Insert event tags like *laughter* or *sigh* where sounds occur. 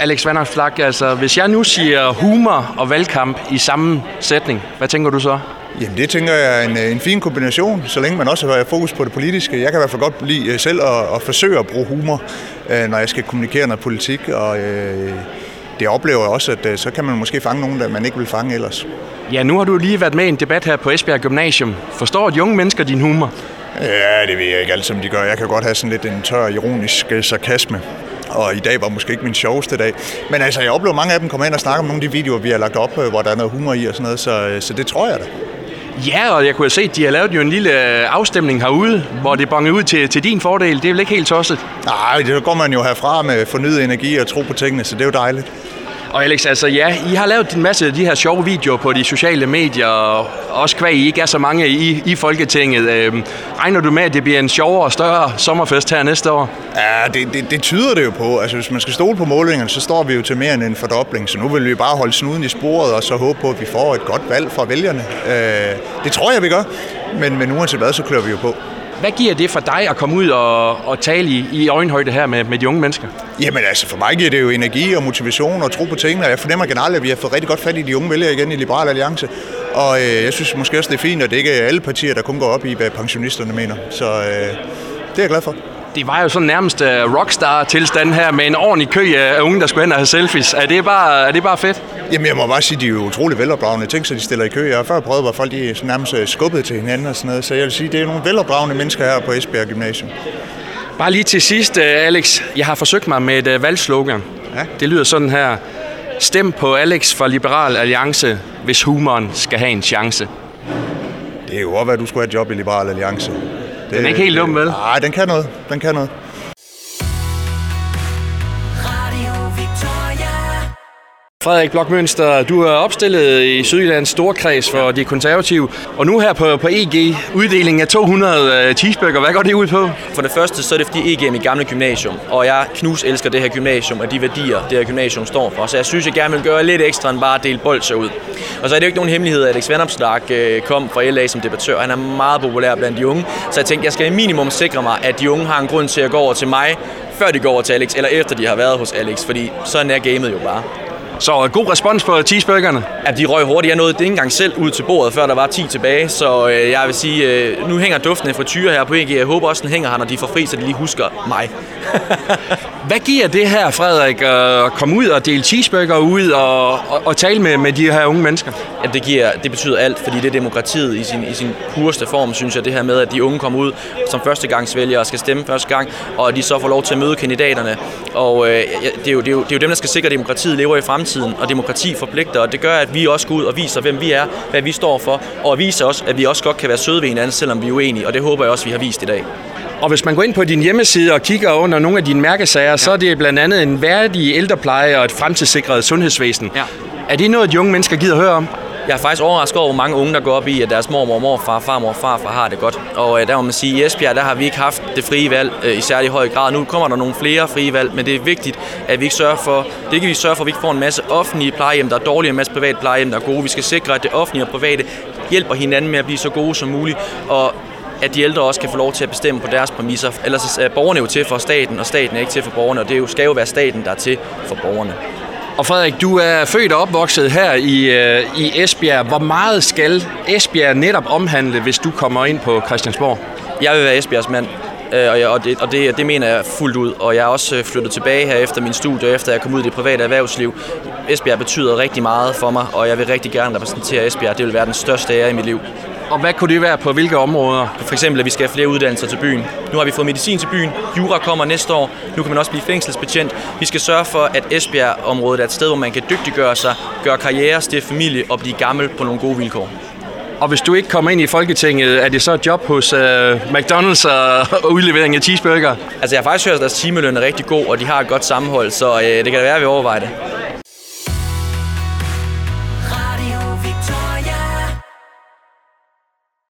Alex Vanderflag, altså hvis jeg nu siger humor og valgkamp i samme sætning, hvad tænker du så? Jamen det tænker jeg er en, en fin kombination, så længe man også har fokus på det politiske. Jeg kan i hvert fald godt lide øh, selv at, at forsøge at bruge humor, øh, når jeg skal kommunikere noget politik, og øh, det oplever jeg også, at øh, så kan man måske fange nogen, der man ikke vil fange ellers. Ja, nu har du lige været med i en debat her på Esbjerg Gymnasium. Forstår de unge mennesker din humor? Ja, det ved jeg ikke alt, som de gør. Jeg kan godt have sådan lidt en tør, ironisk sarkasme og i dag var måske ikke min sjoveste dag. Men altså, jeg oplever mange af dem komme ind og snakke om nogle af de videoer, vi har lagt op, hvor der er noget humor i og sådan noget, så, så det tror jeg da. Ja, og jeg kunne have set, at de har lavet jo en lille øh, afstemning herude, hvor det bongede ud til, til din fordel. Det er vel ikke helt tosset? Nej, det går man jo herfra med fornyet energi og tro på tingene, så det er jo dejligt. Og Alex, altså ja, I har lavet en masse af de her sjove videoer på de sociale medier, og også kvæg I ikke er så mange i, i Folketinget. Øhm, regner du med, at det bliver en sjovere og større sommerfest her næste år? Ja, det, det, det tyder det jo på. Altså hvis man skal stole på målingerne, så står vi jo til mere end en fordobling. Så nu vil vi bare holde snuden i sporet, og så håbe på, at vi får et godt valg fra vælgerne. Øh, det tror jeg, vi gør. Men, men uanset hvad, så klør vi jo på. Hvad giver det for dig at komme ud og, og tale i, i øjenhøjde her med, med de unge mennesker? Jamen altså, for mig giver det jo energi og motivation og tro på tingene. Jeg fornemmer generelt, at vi har fået rigtig godt fat i de unge vælgere igen i Liberal Alliance. Og øh, jeg synes måske også, det er fint, at det ikke er alle partier, der kun går op i, hvad pensionisterne mener. Så øh, det er jeg glad for det var jo sådan nærmest uh, rockstar-tilstand her med en ordentlig kø af unge, der skulle hen og have selfies. Er det bare, er det bare fedt? Jamen, jeg må bare sige, at de er jo utrolig velopdragende. Tænk så, de stiller i kø. Jeg har før prøvet, hvor folk de nærmest øh, skubbet til hinanden og sådan noget. Så jeg vil sige, det er nogle velopdragende mennesker her på Esbjerg Gymnasium. Bare lige til sidst, øh, Alex. Jeg har forsøgt mig med et valgslogan. Ja? Det lyder sådan her. Stem på Alex fra Liberal Alliance, hvis humoren skal have en chance. Det er jo også, at du skulle have job i Liberal Alliance. Det, den er ikke helt dum, vel? Nej, den kan noget. Den kan noget. Frederik Blokmønster, du er opstillet i Sydjyllands Storkreds for de konservative, og nu her på, på EG, uddelingen af 200 øh, cheeseburger. Hvad går det ud på? For det første, så er det fordi EG er mit gamle gymnasium, og jeg knus elsker det her gymnasium og de værdier, det her gymnasium står for. Så jeg synes, jeg gerne vil gøre lidt ekstra end bare at dele bolcher ud. Og så er det jo ikke nogen hemmelighed, at Alex Vanopslag øh, kom fra LA som debattør. Han er meget populær blandt de unge, så jeg tænkte, jeg skal i minimum sikre mig, at de unge har en grund til at gå over til mig, før de går over til Alex, eller efter de har været hos Alex, fordi sådan er gamet jo bare. Så god respons på cheeseburgerne. Ja, de røg hurtigt. Jeg nåede det ikke engang selv ud til bordet, før der var 10 tilbage. Så øh, jeg vil sige, øh, nu hænger duften af frityre her på EG. Jeg håber også, den hænger her, når de får fri, så de lige husker mig. *laughs* *laughs* Hvad giver det her, Frederik, at komme ud og dele cheeseburger ud og, og, og tale med, med de her unge mennesker? Ja, det, giver, det betyder alt, fordi det er demokratiet i sin, i sin pureste form, synes jeg. Det her med, at de unge kommer ud som førstegangsvælgere og skal stemme første gang, og de så får lov til at møde kandidaterne. Og øh, det, er jo, det, er jo, det er jo dem, der skal sikre, at demokratiet lever i fremtiden, og demokrati forpligter, og det gør, at vi også går ud og viser, hvem vi er, hvad vi står for, og viser også, at vi også godt kan være søde ved hinanden, selvom vi er uenige, og det håber jeg også, vi har vist i dag. Og hvis man går ind på din hjemmeside og kigger under nogle af dine mærkesager, ja. så er det blandt andet en værdig ældrepleje og et fremtidssikret sundhedsvæsen. Ja. Er det noget, de unge mennesker gider at høre om? Jeg er faktisk overrasket over, hvor mange unge, der går op i, at deres mormor, morfar, farmor og farfar har det godt. Og øh, der må man sige, at i Esbjerg, der har vi ikke haft det frie valg øh, i særlig høj grad. Nu kommer der nogle flere frie valg, men det er vigtigt, at vi ikke sørger for, det kan vi sørge for, at vi ikke får en masse offentlige plejehjem, der er dårlige, og en masse private plejehjem, der er gode. Vi skal sikre, at det offentlige og private hjælper hinanden med at blive så gode som muligt. Og at de ældre også kan få lov til at bestemme på deres præmisser. Ellers er borgerne jo til for staten, og staten er ikke til for borgerne, og det skal jo være staten, der er til for borgerne. Og Frederik, du er født og opvokset her i, øh, i Esbjerg. Hvor meget skal Esbjerg netop omhandle, hvis du kommer ind på Christiansborg? Jeg vil være Esbjergs mand, øh, og, jeg, og, det, og det, det mener jeg fuldt ud. Og jeg er også øh, flyttet tilbage her efter min studie, efter jeg kom ud i det private erhvervsliv. Esbjerg betyder rigtig meget for mig, og jeg vil rigtig gerne repræsentere Esbjerg. Det vil være den største ære i mit liv. Og hvad kunne det være på hvilke områder? For eksempel, at vi skal have flere uddannelser til byen. Nu har vi fået medicin til byen. Jura kommer næste år. Nu kan man også blive fængselsbetjent. Vi skal sørge for, at Esbjerg-området er et sted, hvor man kan dygtiggøre sig, gøre karriere, stifte familie og blive gammel på nogle gode vilkår. Og hvis du ikke kommer ind i Folketinget, er det så et job hos uh, McDonald's og udlevering af cheeseburger? Altså jeg har faktisk hørt, at deres timeløn er rigtig god, og de har et godt sammenhold, så uh, det kan da være, at vi overvejer det.